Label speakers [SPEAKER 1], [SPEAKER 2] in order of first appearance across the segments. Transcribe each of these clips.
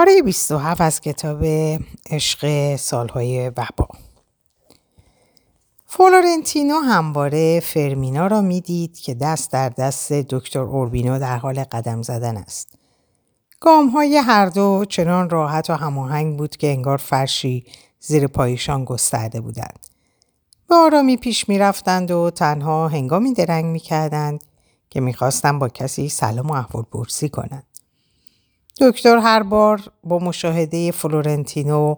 [SPEAKER 1] پاره 27 از کتاب عشق سالهای وبا فلورنتینو همواره فرمینا را می‌دید که دست در دست دکتر اوربینو در حال قدم زدن است. گام های هر دو چنان راحت و هماهنگ بود که انگار فرشی زیر پایشان گسترده بودند. به آرامی پیش می رفتند و تنها هنگامی درنگ می کردند که می‌خواستند با کسی سلام و احوال پرسی کنند. دکتر هر بار با مشاهده فلورنتینو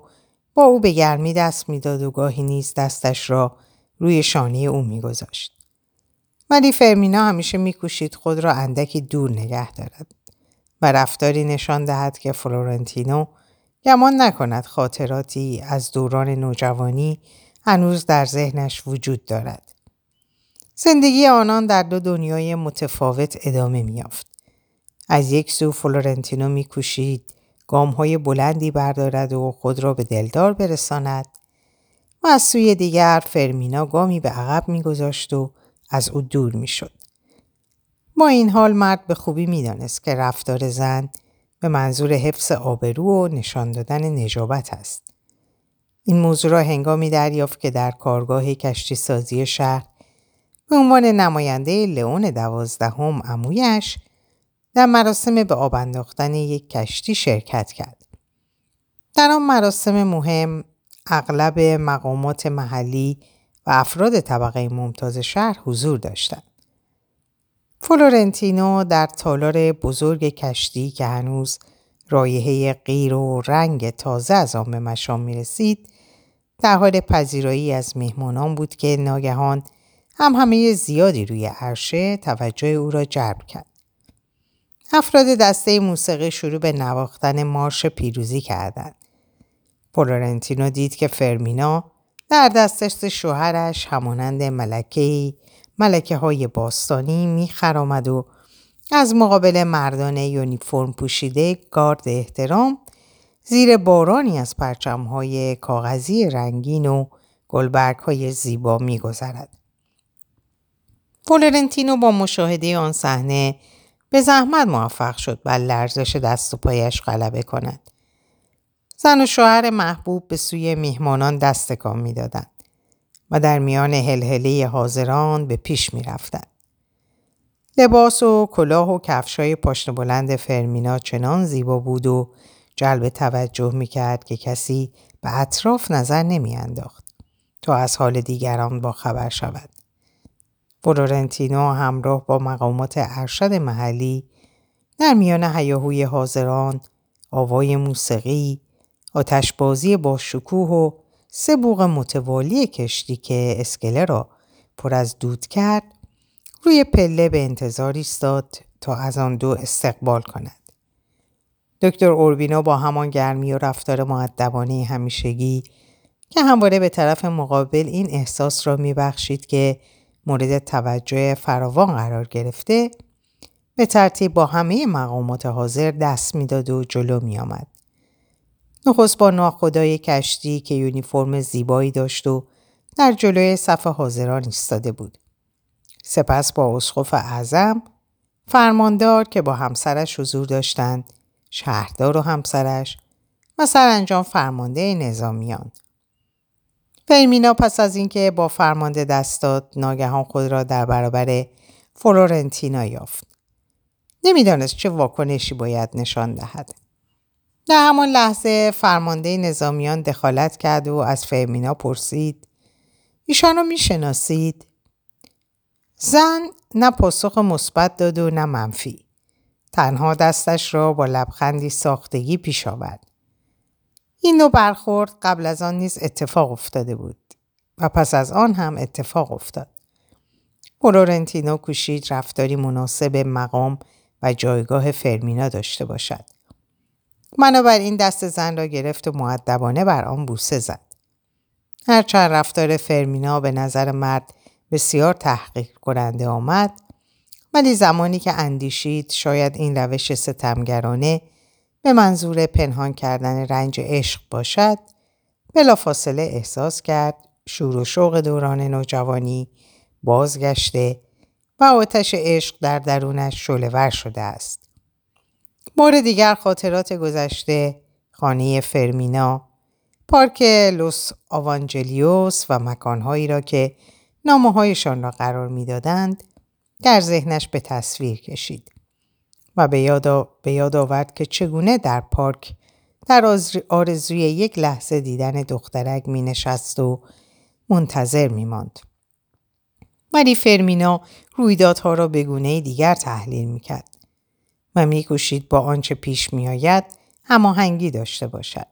[SPEAKER 1] با او به گرمی دست می‌داد و گاهی نیز دستش را روی شانه او میگذاشت ولی فرمینا همیشه میکوشید خود را اندکی دور نگه دارد و رفتاری نشان دهد که فلورنتینو گمان نکند خاطراتی از دوران نوجوانی هنوز در ذهنش وجود دارد. زندگی آنان در دو دنیای متفاوت ادامه می‌یافت. از یک سو فلورنتینو میکوشید گام های بلندی بردارد و خود را به دلدار برساند و از سوی دیگر فرمینا گامی به عقب میگذاشت و از او دور می‌شد. با این حال مرد به خوبی می‌دانست که رفتار زن به منظور حفظ آبرو و نشان دادن نجابت است. این موضوع را هنگامی دریافت که در کارگاه کشتی سازی شهر به عنوان نماینده لئون دوازدهم امویش در مراسم به آب انداختن یک کشتی شرکت کرد. در آن مراسم مهم اغلب مقامات محلی و افراد طبقه ممتاز شهر حضور داشتند. فلورنتینو در تالار بزرگ کشتی که هنوز رایحه غیر و رنگ تازه از آن به مشام می رسید در حال پذیرایی از مهمانان بود که ناگهان هم همه زیادی روی عرشه توجه او را جلب کرد. افراد دسته موسیقی شروع به نواختن مارش پیروزی کردند. فلورنتینو دید که فرمینا در دستش شوهرش همانند ملکه ملکه های باستانی میخرامد و از مقابل مردان یونیفرم پوشیده گارد احترام زیر بارانی از پرچم های کاغذی رنگین و گلبرگ های زیبا میگذرد. فلورنتینو با مشاهده آن صحنه به زحمت موفق شد بر لرزش دست و پایش غلبه کند. زن و شوهر محبوب به سوی میهمانان دستکان می‌دادند و در میان هلهله حاضران به پیش می‌رفتند. لباس و کلاه و کفشای پاشن بلند فرمینا چنان زیبا بود و جلب توجه می‌کرد که کسی به اطراف نظر نمیانداخت تا از حال دیگران با خبر شود. فلورنتینو همراه با مقامات ارشد محلی در میان هیاهوی حاضران آوای موسیقی آتشبازی با شکوه و سه بوغ متوالی کشتی که اسکله را پر از دود کرد روی پله به انتظار ایستاد تا از آن دو استقبال کند. دکتر اوربینو با همان گرمی و رفتار معدبانه همیشگی که همواره به طرف مقابل این احساس را میبخشید که مورد توجه فراوان قرار گرفته به ترتیب با همه مقامات حاضر دست می‌داد و جلو می آمد. نخست با ناخدای کشتی که یونیفرم زیبایی داشت و در جلوی صف حاضران ایستاده بود. سپس با اسقف اعظم فرماندار که با همسرش حضور داشتند شهردار و همسرش و سرانجام فرمانده نظامیان فرمینا پس از اینکه با فرمانده دست داد ناگهان خود را در برابر فلورنتینا یافت. نمی‌دانست چه واکنشی باید نشان دهد. در همان لحظه فرمانده نظامیان دخالت کرد و از فرمینا پرسید ایشان را می‌شناسید؟ زن نه پاسخ مثبت داد و نه منفی. تنها دستش را با لبخندی ساختگی پیش آورد. این نوع برخورد قبل از آن نیز اتفاق افتاده بود و پس از آن هم اتفاق افتاد. فلورنتینو کوشید رفتاری مناسب مقام و جایگاه فرمینا داشته باشد. این دست زن را گرفت و معدبانه بر آن بوسه زد. هرچند رفتار فرمینا به نظر مرد بسیار تحقیق کننده آمد ولی زمانی که اندیشید شاید این روش ستمگرانه به منظور پنهان کردن رنج عشق باشد بلافاصله احساس کرد شور و شوق دوران نوجوانی بازگشته و آتش عشق در درونش شلور شده است. بار دیگر خاطرات گذشته خانه فرمینا، پارک لوس آوانجلیوس و مکانهایی را که نامه هایشان را قرار می‌دادند در ذهنش به تصویر کشید و به یاد, آورد که چگونه در پارک در آرزوی یک لحظه دیدن دخترک می نشست و منتظر می ماند. ولی فرمینا رویدادها را به گونه دیگر تحلیل می کرد و می با آنچه پیش می آید هماهنگی داشته باشد.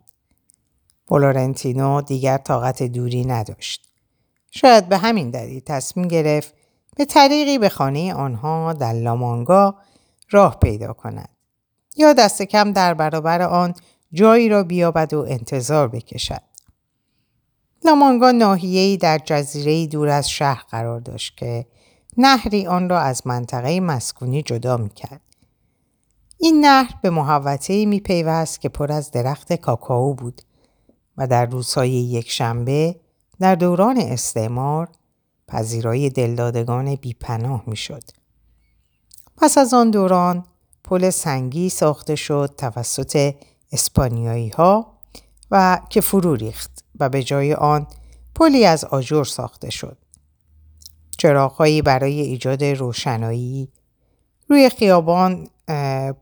[SPEAKER 1] فلورنتینو دیگر طاقت دوری نداشت. شاید به همین دلیل تصمیم گرفت به طریقی به خانه آنها در لامانگا راه پیدا کند. یا دست کم در برابر آن جایی را بیابد و انتظار بکشد. لامانگا ناحیه‌ای در جزیره دور از شهر قرار داشت که نهری آن را از منطقه مسکونی جدا می‌کرد. این نهر به محوطه می پیوست که پر از درخت کاکائو بود و در روزهای یک شنبه در دوران استعمار پذیرای دلدادگان بیپناه می شد. پس از آن دوران پل سنگی ساخته شد توسط اسپانیایی ها و که فرو ریخت و به جای آن پلی از آجر ساخته شد. چراغهایی برای ایجاد روشنایی روی خیابان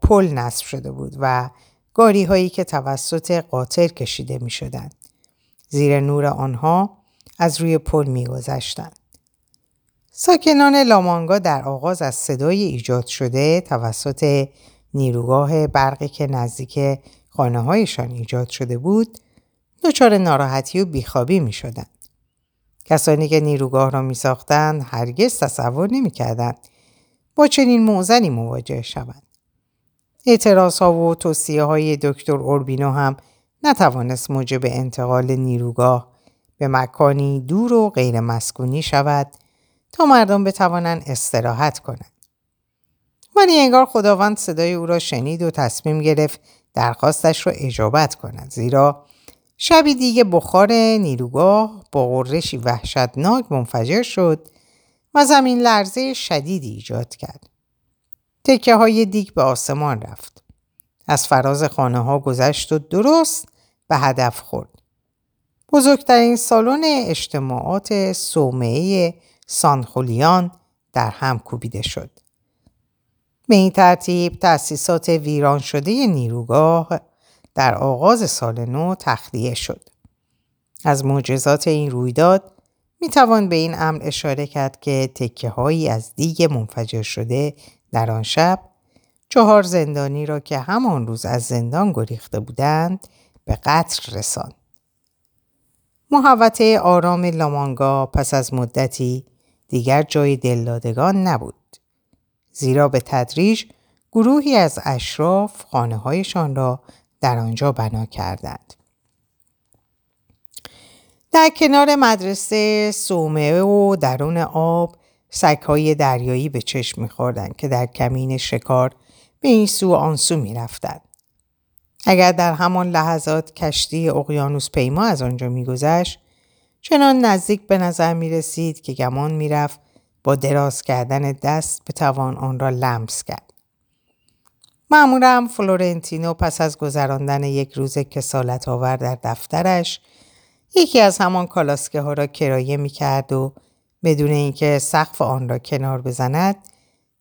[SPEAKER 1] پل نصب شده بود و گاری هایی که توسط قاطر کشیده می شدن. زیر نور آنها از روی پل می گذشتن. ساکنان لامانگا در آغاز از صدای ایجاد شده توسط نیروگاه برقی که نزدیک خانه هایشان ایجاد شده بود دچار ناراحتی و بیخوابی می شدن. کسانی که نیروگاه را می ساختند هرگز تصور نمی کردند با چنین موزنی مواجه شوند. اعتراض ها و توصیه های دکتر اوربینو هم نتوانست موجب انتقال نیروگاه به مکانی دور و غیر مسکونی شود مردم بتوانند استراحت کنند. ولی انگار خداوند صدای او را شنید و تصمیم گرفت درخواستش را اجابت کند زیرا شبی دیگه بخار نیروگاه با غرشی وحشتناک منفجر شد و زمین لرزه شدیدی ایجاد کرد. تکه های دیگ به آسمان رفت. از فراز خانه ها گذشت و درست به هدف خورد. بزرگترین سالن اجتماعات صومعه سانخولیان در هم کوبیده شد. به این ترتیب تأسیسات ویران شده نیروگاه در آغاز سال نو تخلیه شد. از معجزات این رویداد می توان به این امر اشاره کرد که تکه هایی از دیگ منفجر شده در آن شب چهار زندانی را که همان روز از زندان گریخته بودند به قتل رساند. محوطه آرام لامانگا پس از مدتی دیگر جای دلدادگان نبود. زیرا به تدریج گروهی از اشراف خانه هایشان را در آنجا بنا کردند. در کنار مدرسه سومه و درون آب سگهای دریایی به چشم میخوردند که در کمین شکار به این سو آن سو می‌رفتند. اگر در همان لحظات کشتی اقیانوس پیما از آنجا میگذشت چنان نزدیک به نظر می رسید که گمان می رفت با دراز کردن دست به توان آن را لمس کرد. معمولا فلورنتینو پس از گذراندن یک روز کسالت آور در دفترش یکی از همان کالاسکه ها را کرایه می کرد و بدون اینکه سقف آن را کنار بزند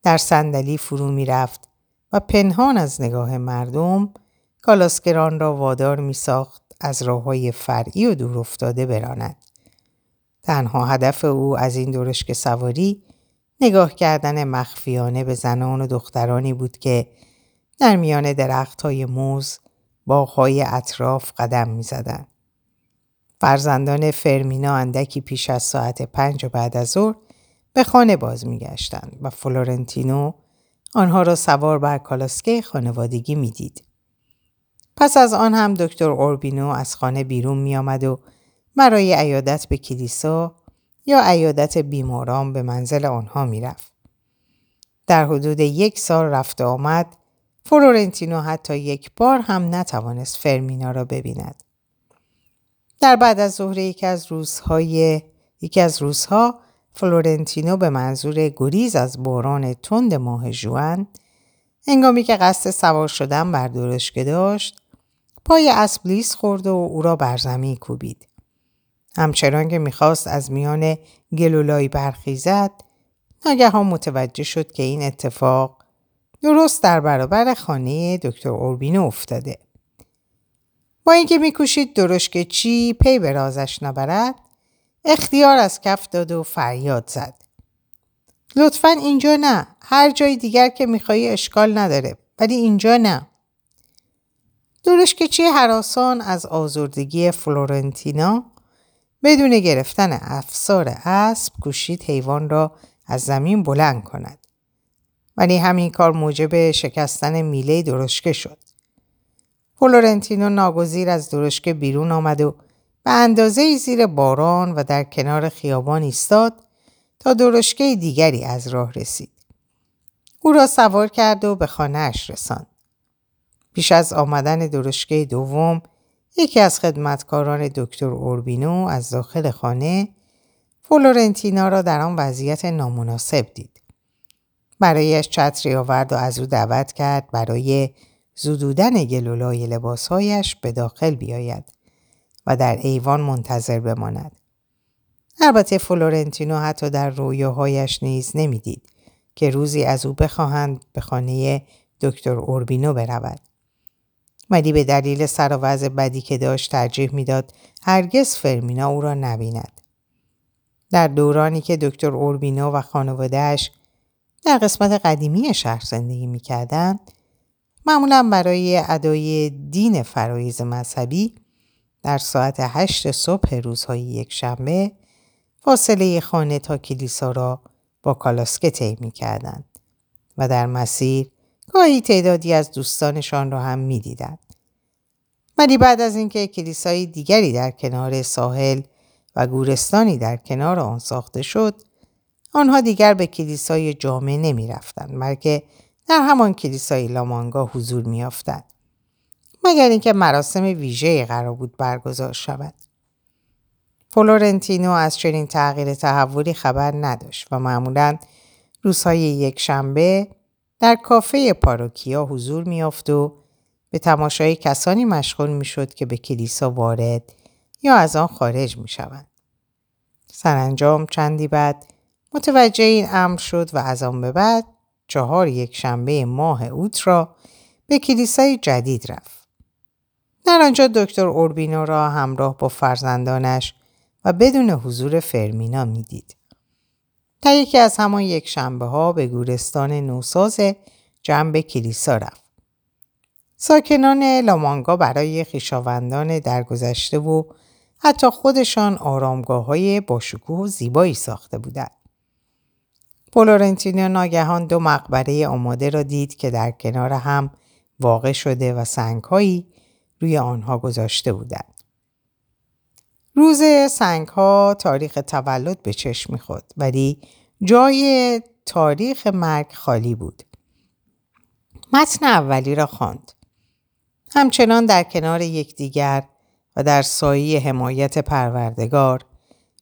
[SPEAKER 1] در صندلی فرو می رفت و پنهان از نگاه مردم کالاسکران را وادار می ساخت از راه های فرعی و دور افتاده براند. تنها هدف او از این درشک سواری نگاه کردن مخفیانه به زنان و دخترانی بود که در میان درخت های موز باغهای اطراف قدم می زدن. فرزندان فرمینا اندکی پیش از ساعت پنج و بعد از ظهر به خانه باز می گشتن و فلورنتینو آنها را سوار بر کالسکه خانوادگی می دید. پس از آن هم دکتر اوربینو از خانه بیرون می آمد و برای عبادت به کلیسا یا عیادت بیماران به منزل آنها می‌رفت. در حدود یک سال رفت و آمد فلورنتینو حتی یک بار هم نتوانست فرمینا را ببیند. در بعد از ظهر یکی از روزهای یکی از روزها فلورنتینو به منظور گریز از باران تند ماه جوان انگامی که قصد سوار شدن بر درشکه داشت پای اسب لیس خورد و او را بر زمین کوبید. همچنان که می‌خواست از میان گلولایی برخیزد ناگهان متوجه شد که این اتفاق درست در برابر خانه دکتر اوربینو افتاده. با اینکه میکوشید درشک چی پی به رازش نبرد اختیار از کف داد و فریاد زد. لطفا اینجا نه. هر جای دیگر که میخوایی اشکال نداره. ولی اینجا نه. درشکچی حراسان از آزردگی فلورنتینا بدون گرفتن افسار اسب کوشید حیوان را از زمین بلند کند. ولی همین کار موجب شکستن میله درشکه شد. فلورنتینو ناگزیر از درشکه بیرون آمد و به اندازه زیر باران و در کنار خیابان ایستاد تا درشکه دیگری از راه رسید. او را سوار کرد و به خانهاش رساند. پیش از آمدن درشکه دوم یکی از خدمتکاران دکتر اوربینو از داخل خانه فلورنتینا را در آن وضعیت نامناسب دید. برایش چتری آورد و از او دعوت کرد برای زدودن گلولای لباسهایش به داخل بیاید و در ایوان منتظر بماند. البته فلورنتینو حتی در رویاهایش نیز نمی‌دید که روزی از او بخواهند به خانه دکتر اوربینو برود. ولی به دلیل سر و بدی که داشت ترجیح می‌داد هرگز فرمینا او را نبیند. در دورانی که دکتر اوربینو و خانوادهش در قسمت قدیمی شهر زندگی می‌کردند معمولا برای ادای دین فرایز مذهبی در ساعت هشت صبح روزهای یک شنبه فاصله خانه تا کلیسا را با کالاسکه طی می‌کردند و در مسیر گاهی تعدادی از دوستانشان را هم می‌دیدند ولی بعد از اینکه کلیسای دیگری در کنار ساحل و گورستانی در کنار آن ساخته شد آنها دیگر به کلیسای جامع نمی رفتن بلکه در همان کلیسای لامانگا حضور می. مگر اینکه مراسم ویژه قرار بود برگزار شود. فلورنتینو از چنین تغییر تحولی خبر نداشت و معمولا روزهای یک شنبه در کافه پاروکیا حضور میافت و به تماشای کسانی مشغول می‌شد که به کلیسا وارد یا از آن خارج می شوند. سرانجام چندی بعد متوجه این امر شد و از آن به بعد چهار یک شنبه ماه اوت را به کلیسای جدید رفت. در آنجا دکتر اوربینو را همراه با فرزندانش و بدون حضور فرمینا می‌دید. تا یکی از همان یک شنبه ها به گورستان نوساز جنب کلیسا رفت. ساکنان لامانگا برای خیشاوندان درگذشته و حتی خودشان آرامگاه های باشکوه و زیبایی ساخته بودند. فلورنتینو ناگهان دو مقبره آماده را دید که در کنار هم واقع شده و سنگهایی روی آنها گذاشته بودند. روز سنگ ها تاریخ تولد به چشم می‌خورد ولی جای تاریخ مرگ خالی بود. متن اولی را خواند. همچنان در کنار یکدیگر و در سایه حمایت پروردگار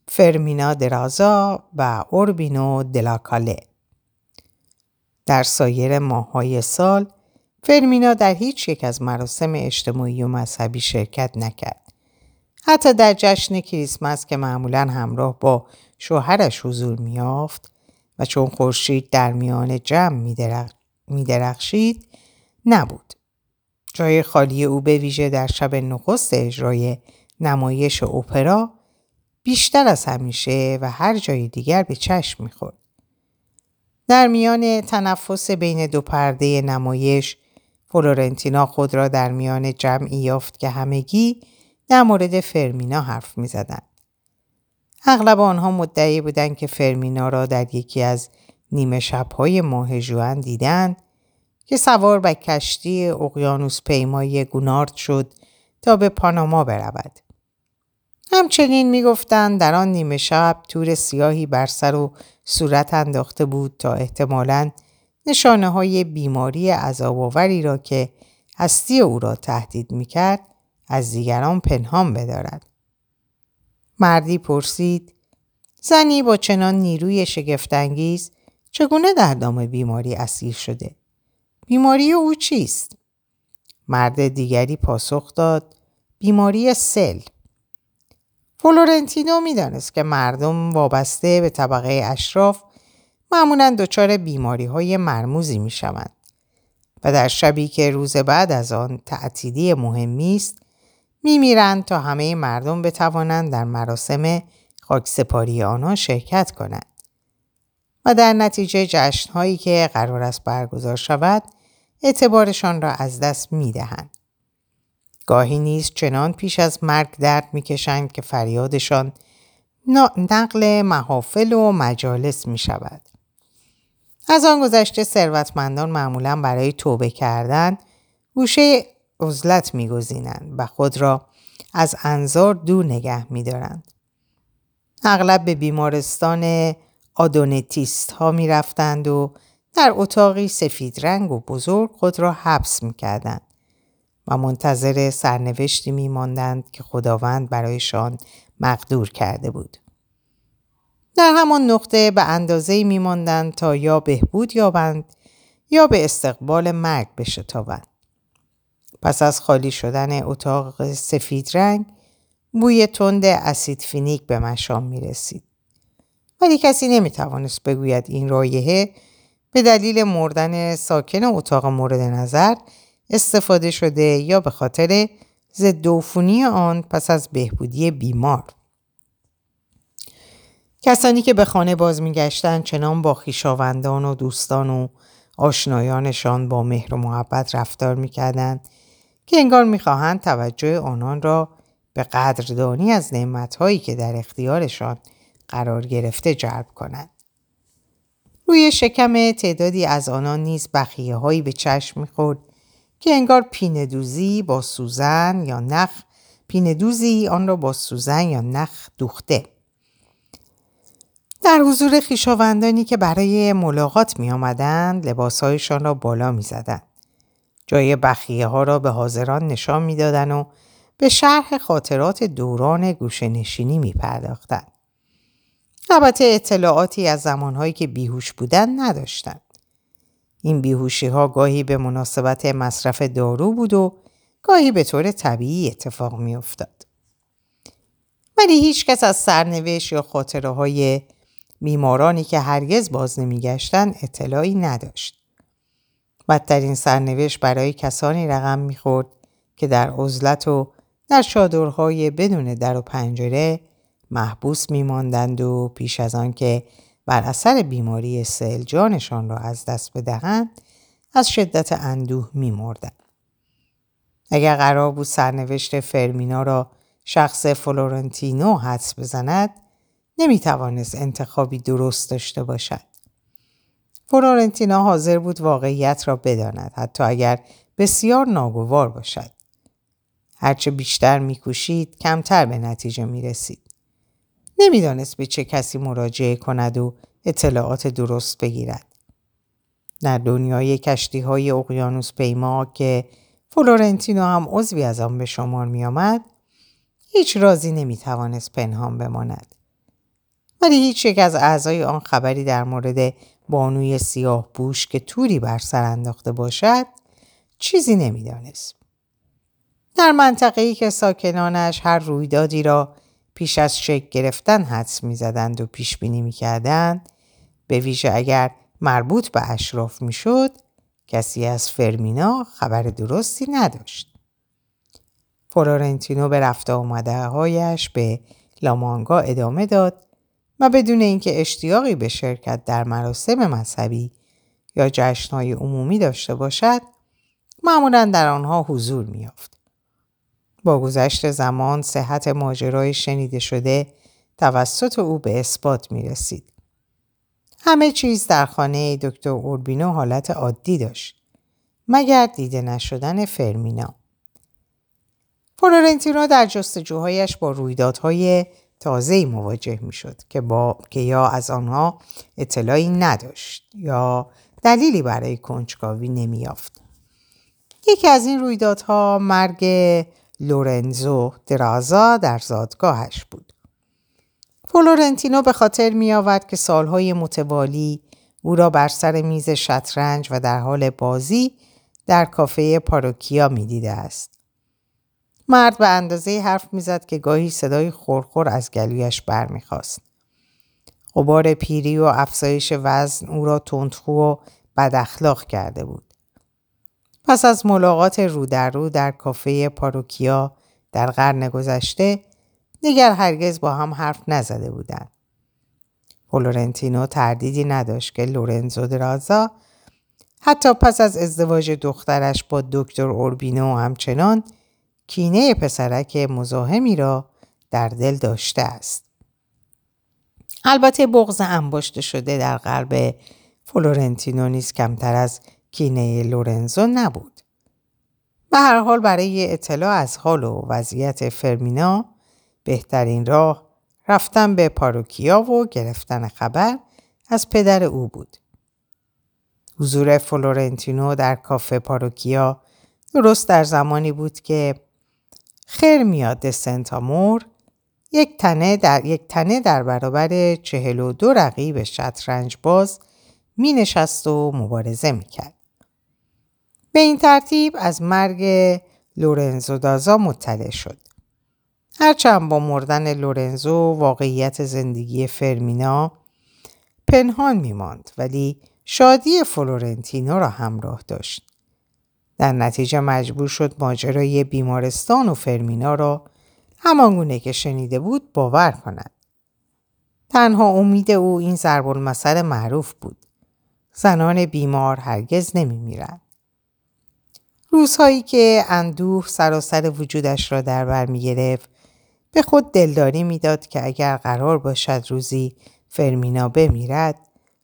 [SPEAKER 1] فرمینا درازا و اوربینو دلاکاله در سایر ماههای سال فرمینا در هیچ یک از مراسم اجتماعی و مذهبی شرکت نکرد. حتی در جشن کریسمس که معمولا همراه با شوهرش حضور میافت و چون خورشید در میان جمع میدرخشید نبود. جای خالی او به ویژه در شب نخست اجرای نمایش اپرا بیشتر از همیشه و هر جای دیگر به چشم می‌خورد. در میان تنفس بین دو پرده نمایش فلورنتینا خود را در میان جمعی یافت که همگی در مورد فرمینا حرف می زدن. اغلب آنها مدعی بودند که فرمینا را در یکی از نیمه شبهای ماه جوان دیدند که سوار به کشتی اقیانوس پیمای گونارد شد تا به پاناما برود. همچنین می‌گفتند در آن نیمه شب تور سیاهی بر سر و صورت انداخته بود تا احتمالا نشانه های بیماری عذابآوری را که هستی او را تهدید می‌کرد از دیگران پنهان بدارد. مردی پرسید زنی با چنان نیروی شگفتانگیز چگونه در دام بیماری اسیر شده؟ بیماری او چیست؟ مرد دیگری پاسخ داد بیماری سل. فلورنتینو می‌دانست که مردم وابسته به طبقه اشراف معمولا دچار بیماری های مرموزی می شوند و در شبی که روز بعد از آن تعطیلی مهمی است میمیرند تا همه مردم بتوانند در مراسم خاکسپاری آنها شرکت کنند و در نتیجه جشنهایی که قرار است برگزار شود اعتبارشان را از دست می دهند. گاهی نیز چنان پیش از مرگ درد می‌کشند که فریادشان نقل محافل و مجالس می شود. از آن گذشته ثروتمندان معمولا برای توبه کردن گوشه عزلت میگزینند و خود را از انظار دور نگه میدارند. اغلب به بیمارستان آدونتیست ها می رفتند و در اتاقی سفید رنگ و بزرگ خود را حبس می کردند و منتظر سرنوشتی می ماندند که خداوند برایشان مقدور کرده بود. در همان نقطه به اندازه می ماندند تا یا بهبود یابند یا به استقبال مرگ بشتابند. پس از خالی شدن اتاق سفید رنگ بوی تند اسید فینیک به مشام می رسید. ولی کسی نمی توانست بگوید این رایحه به دلیل مردن ساکن اتاق مورد نظر استفاده شده یا به خاطر ضد آن پس از بهبودی بیمار. کسانی که به خانه باز میگشتند چنان با خیشاوندان و دوستان و آشنایانشان با مهر و محبت رفتار می‌کردند که انگار می‌خواهند توجه آنان را به قدردانی از نعمتهایی که در اختیارشان قرار گرفته جلب کنند. روی شکم تعدادی از آنان نیز بخیه هایی به چشم می‌خورد که انگار پینه دوزی با سوزن یا نخ پینه دوزی آن را با سوزن یا نخ دوخته. در حضور خیشاوندانی که برای ملاقات می آمدند لباسهایشان را بالا می زدن. جای بخیه ها را به حاضران نشان می دادن و به شرح خاطرات دوران گوشه نشینی می پرداختن. البته اطلاعاتی از زمانهایی که بیهوش بودن نداشتند. این بیهوشی ها گاهی به مناسبت مصرف دارو بود و گاهی به طور طبیعی اتفاق می افتاد. ولی هیچ کس از سرنوشت یا خاطره های بیمارانی که هرگز باز نمیگشتند اطلاعی نداشت. بدترین سرنوشت برای کسانی رقم می‌خورد که در عزلت و در چادرهای بدون در و پنجره محبوس میماندند و پیش از آن که بر اثر بیماری سل جانشان را از دست بدهند از شدت اندوه میمردند. اگر قرار بود سرنوشت فرمینا را شخص فلورنتینو حدس بزند نمی توانست انتخابی درست داشته باشد. فلورنتینا حاضر بود واقعیت را بداند حتی اگر بسیار ناگوار باشد. هرچه بیشتر میکوشید کمتر به نتیجه می رسید. نمی‌دانست به چه کسی مراجعه کند و اطلاعات درست بگیرد. در دنیای کشتی های اقیانوس پیما که فلورنتینو هم عضوی از آن به شمار می آمد، هیچ رازی نمی توانست پنهان بماند. ولی هیچ یک از اعضای آن خبری در مورد بانوی سیاه بوش که توری بر سر انداخته باشد چیزی نمی‌دانست. در منطقه ای که ساکنانش هر رویدادی را پیش از شکل گرفتن حدس می‌زدند و پیش بینی می‌کردند به ویژه اگر مربوط به اشراف می‌شد کسی از فرمینا خبر درستی نداشت. فلورنتینو به رفته آمده هایش به لامانگا ادامه داد و بدون اینکه اشتیاقی به شرکت در مراسم مذهبی یا جشنهای عمومی داشته باشد معمولا در آنها حضور میافت. با گذشت زمان صحت ماجرای شنیده شده توسط او به اثبات می رسید. همه چیز در خانه دکتر اوربینو حالت عادی داشت. مگر دیده نشدن فرمینا. فلورنتینو در جستجوهایش با رویدادهای تازه‌ای مواجه می‌شد که با که یا از آنها اطلاعی نداشت یا دلیلی برای کنجکاوی نمیافت. یکی از این رویدادها مرگ لورنزو درازا در زادگاهش بود. فلورنتینو به خاطر می آورد که سالهای متوالی او را بر سر میز شطرنج و در حال بازی در کافه پاروکیا می‌دیده است. مرد به اندازه حرف می‌زد که گاهی صدای خورخور از گلویش برمیخواست. غبار پیری و افزایش وزن او را تندخو و بد اخلاق کرده بود. پس از ملاقات رو در رو در کافه پاروکیا در قرن گذشته دیگر هرگز با هم حرف نزده بودند. فلورنتینو تردیدی نداشت که لورنزو درازا حتی پس از ازدواج دخترش با دکتر اوربینو همچنان کینه پسرک مزاحمی را در دل داشته است. البته بغض انباشته شده در قلب فلورنتینو نیز کمتر از کینه لورنزو نبود. به هر حال برای اطلاع از حال و وضعیت فرمینا بهترین راه رفتن به پاروکیا و گرفتن خبر از پدر او بود. حضور فلورنتینو در کافه پاروکیا درست در زمانی بود که خرمیاد سنتامور یک تنه در یک تنه در برابر چهل و دو رقیب شطرنج باز می نشست و مبارزه می کرد. به این ترتیب از مرگ لورنزو دازا مطلع شد. هرچند با مردن لورنزو واقعیت زندگی فرمینا پنهان می ماند ولی شادی فلورنتینو را همراه داشت. در نتیجه مجبور شد ماجرای بیمارستان و فرمینا را همانگونه که شنیده بود باور کند. تنها امید او این ضرب معروف بود. زنان بیمار هرگز نمی میرند. روزهایی که اندوه سراسر وجودش را در بر می گرفت به خود دلداری می‌داد که اگر قرار باشد روزی فرمینا بمیرد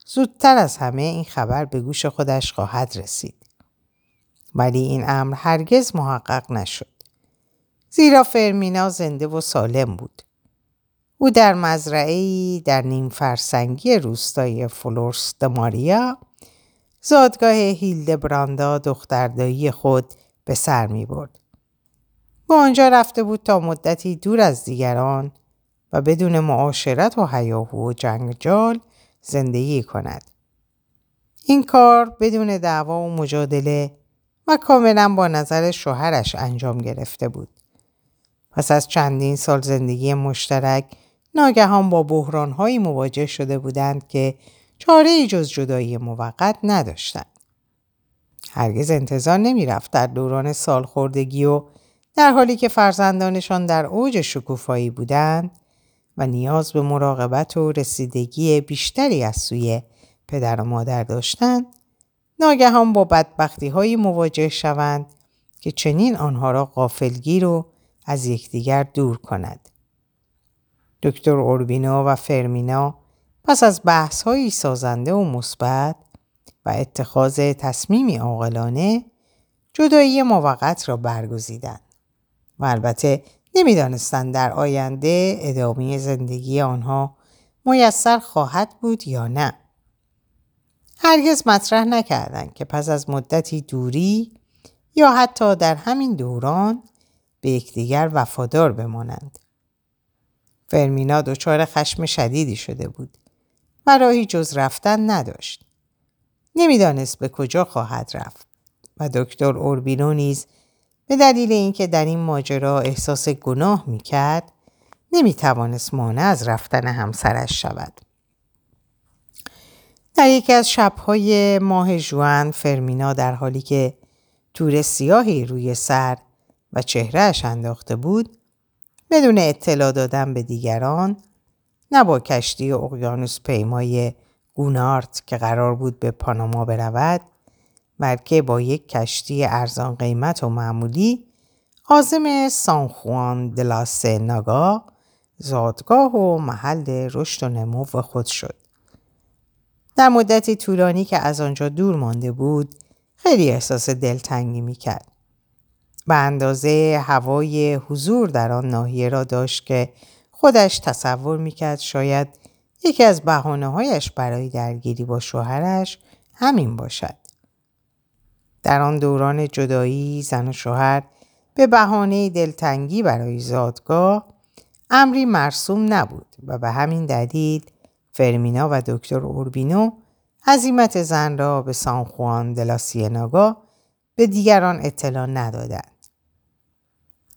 [SPEAKER 1] زودتر از همه این خبر به گوش خودش خواهد رسید. ولی این امر هرگز محقق نشد. زیرا فرمینا زنده و سالم بود. او در مزرعه در نیم فرسنگی روستای فلورس ماریا زادگاه هیلد براندا دختردایی خود به سر می برد. با آنجا رفته بود تا مدتی دور از دیگران و بدون معاشرت و حیاهو و جنگجال زندگی کند. این کار بدون دعوا و مجادله و کاملا با نظر شوهرش انجام گرفته بود. پس از چندین سال زندگی مشترک ناگهان با بحرانهایی مواجه شده بودند که چاره جز جدایی موقت نداشتند. هرگز انتظار نمی رفت در دوران سالخوردگی و در حالی که فرزندانشان در اوج شکوفایی بودند و نیاز به مراقبت و رسیدگی بیشتری از سوی پدر و مادر داشتند ناگهان با بدبختی های مواجه شوند که چنین آنها را غافلگیر و از یکدیگر دور کند. دکتر اوربینا و فرمینا پس از بحث های سازنده و مثبت و اتخاذ تصمیمی عاقلانه جدایی موقت را برگزیدند و البته نمی‌دانستند در آینده ادامه زندگی آنها میسر خواهد بود یا نه. هرگز مطرح نکردند که پس از مدتی دوری یا حتی در همین دوران به یکدیگر وفادار بمانند. فرمینا دچار خشم شدیدی شده بود و راهی جز رفتن نداشت. نمی‌دانست به کجا خواهد رفت و دکتر اوربینو نیز به دلیل اینکه در این ماجرا احساس گناه می‌کرد نمی‌توانست مانع از رفتن همسرش شود. در یکی از شبهای ماه جوان فرمینا در حالی که تور سیاهی روی سر و چهرهش انداخته بود بدون اطلاع دادن به دیگران نه با کشتی اقیانوس پیمای گونارت که قرار بود به پاناما برود بلکه با یک کشتی ارزان قیمت و معمولی عازم سانخوان دلاس ناگا زادگاه و محل رشد و نمو خود شد. در مدتی طولانی که از آنجا دور مانده بود خیلی احساس دلتنگی می‌کرد. به اندازه هوای حضور در آن ناحیه را داشت که خودش تصور می‌کرد شاید یکی از بحانه هایش برای درگیری با شوهرش همین باشد. در آن دوران جدایی زن و شوهر به بهانه دلتنگی برای زادگاه امری مرسوم نبود و به همین دلیل فرمینا و دکتر اوربینو عظیمت زن را به سانخوان دلاسیناگا به دیگران اطلاع ندادند.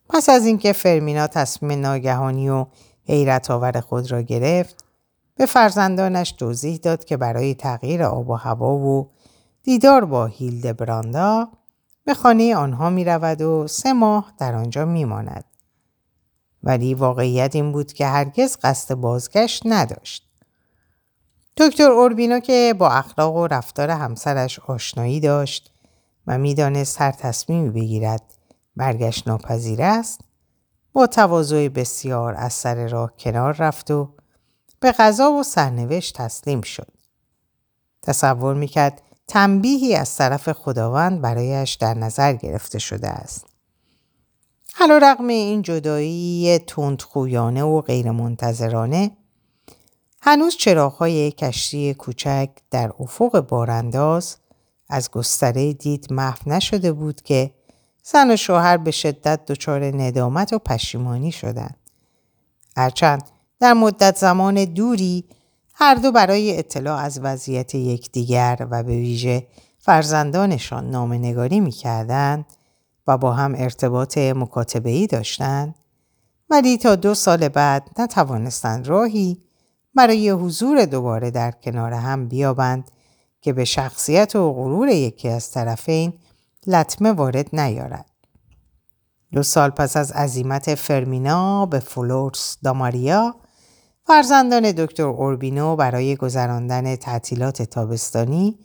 [SPEAKER 1] پس از اینکه فرمینا تصمیم ناگهانی و حیرت آور خود را گرفت به فرزندانش توضیح داد که برای تغییر آب و هوا و دیدار با هیلد براندا به خانه آنها می رود و سه ماه در آنجا می ماند. ولی واقعیت این بود که هرگز قصد بازگشت نداشت. دکتر اوربینو که با اخلاق و رفتار همسرش آشنایی داشت و می‌دانست هر تصمیمی بگیرد برگشت ناپذیر است با تواضع بسیار از سر راه کنار رفت و به غذا و سرنوشت تسلیم شد. تصور می‌کرد تنبیهی از طرف خداوند برایش در نظر گرفته شده است. حالا رقم این جدایی تندخویانه و غیرمنتظرانه هنوز چراغهای کشتی کوچک در افق بارانداز از گستره دید محو نشده بود که زن و شوهر به شدت دچار ندامت و پشیمانی شدند. هرچند در مدت زمان دوری هر دو برای اطلاع از وضعیت یکدیگر و به ویژه فرزندانشان نامنگاری می‌کردند و با هم ارتباط ای داشتند ولی تا دو سال بعد نتوانستند راهی برای حضور دوباره در کنار هم بیابند که به شخصیت و غرور یکی از طرفین لطمه وارد نیارد. دو سال پس از عزیمت فرمینا به فلورس داماریا فرزندان دکتر اوربینو برای گذراندن تعطیلات تابستانی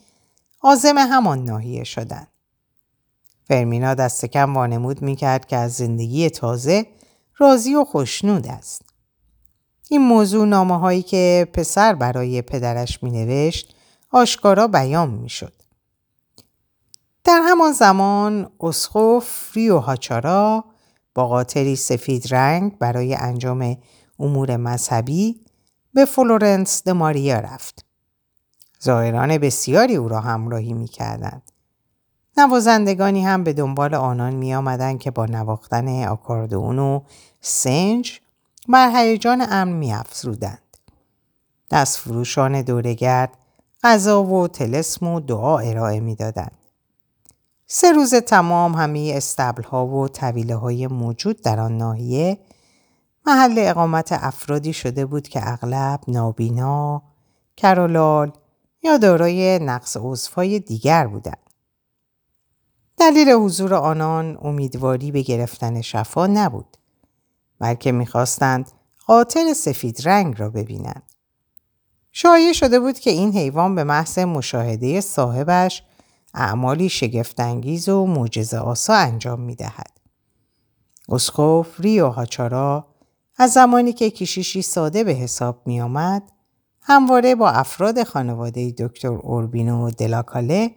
[SPEAKER 1] عازم همان ناحیه شدند. فرمینا دست کم وانمود می‌کرد که از زندگی تازه راضی و خشنود است. این موضوع نامه هایی که پسر برای پدرش می نوشت آشکارا بیان می شد. در همان زمان اسقف ریوهاچا با قاطری سفید رنگ برای انجام امور مذهبی به فلورنس د رفت. زائران بسیاری او را همراهی می کردند. نوازندگانی هم به دنبال آنان می آمدن که با نواختن آکاردئون و سنج بر هیجان امن می افزودند. دست فروشان دورگرد غذا و تلسم و دعا ارائه می دادند. سه روز تمام همه استبل ها و طویله های موجود در آن ناحیه محل اقامت افرادی شده بود که اغلب نابینا، کرولال یا دارای نقص عضوهای دیگر بودند. دلیل حضور آنان امیدواری به گرفتن شفا نبود بلکه می‌خواستند قاتل سفید رنگ را ببینند. شایع شده بود که این حیوان به محض مشاهده صاحبش اعمالی شگفتانگیز و معجزه آسا انجام می دهد. اسخوف ریو هاچارا از زمانی که کشیشی ساده به حساب می آمد همواره با افراد خانواده دکتر اوربینو دلاکاله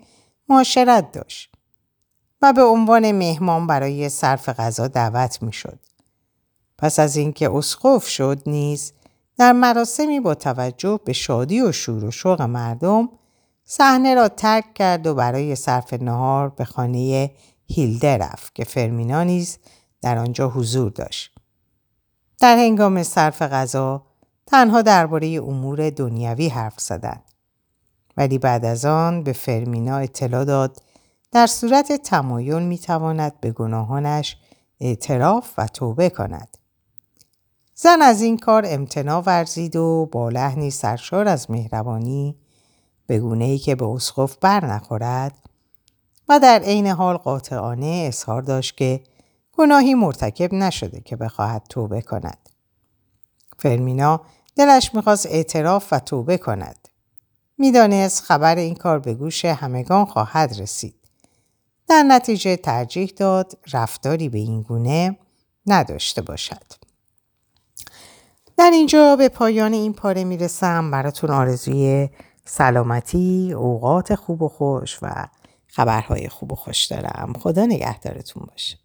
[SPEAKER 1] معاشرت داشت و به عنوان مهمان برای صرف غذا دعوت می شد. پس از اینکه اسقف شد نیز در مراسمی با توجه به شادی و شور و شوق مردم صحنه را ترک کرد و برای صرف نهار به خانه هیلده رفت که فرمینا نیز در آنجا حضور داشت. در هنگام صرف غذا تنها درباره امور دنیوی حرف زدند. ولی بعد از آن به فرمینا اطلاع داد در صورت تمایل می‌تواند به گناهانش اعتراف و توبه کند. زن از این کار امتنا ورزید و با لحنی سرشار از مهربانی به گونه ای که به اسقف بر نخورد و در عین حال قاطعانه اظهار داشت که گناهی مرتکب نشده که بخواهد توبه کند. فرمینا دلش می‌خواست اعتراف و توبه کند. می‌دانست خبر این کار به گوش همگان خواهد رسید. در نتیجه ترجیح داد رفتاری به این گونه نداشته باشد. در اینجا به پایان این پاره می‌رسم براتون آرزوی سلامتی، اوقات خوب و خوش و خبرهای خوب و خوش دارم. خدا نگهدارتون باشه.